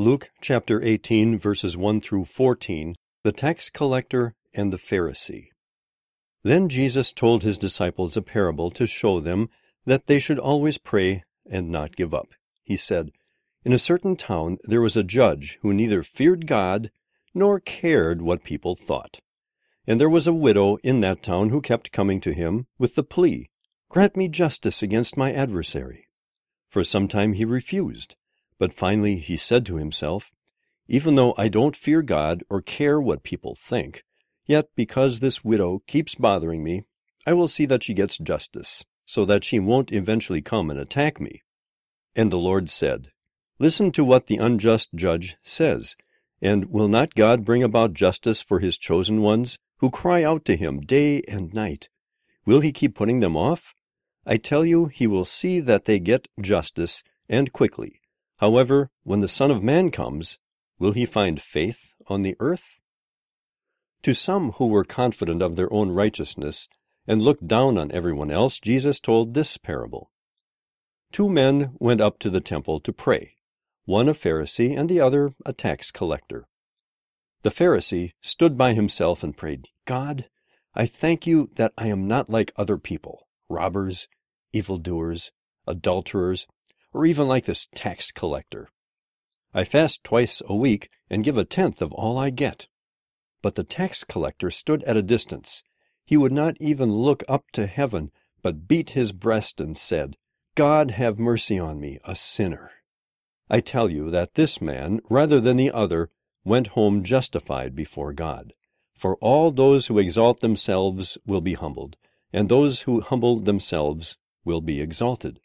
Luke chapter 18, verses 1 through 14, the tax collector and the Pharisee. Then Jesus told his disciples a parable to show them that they should always pray and not give up. He said, In a certain town there was a judge who neither feared God nor cared what people thought. And there was a widow in that town who kept coming to him with the plea, Grant me justice against my adversary. For some time he refused. But finally he said to himself, Even though I don't fear God or care what people think, yet because this widow keeps bothering me, I will see that she gets justice, so that she won't eventually come and attack me. And the Lord said, Listen to what the unjust judge says, and will not God bring about justice for his chosen ones, who cry out to him day and night? Will he keep putting them off? I tell you, he will see that they get justice, and quickly. However, when the Son of Man comes, will he find faith on the earth? To some who were confident of their own righteousness and looked down on everyone else, Jesus told this parable. Two men went up to the temple to pray, one a Pharisee and the other a tax collector. The Pharisee stood by himself and prayed, God, I thank you that I am not like other people, robbers, evildoers, adulterers, or even like this tax collector. I fast twice a week and give a tenth of all I get. But the tax collector stood at a distance. He would not even look up to heaven, but beat his breast and said, God have mercy on me, a sinner. I tell you that this man, rather than the other, went home justified before God. For all those who exalt themselves will be humbled, and those who humble themselves will be exalted.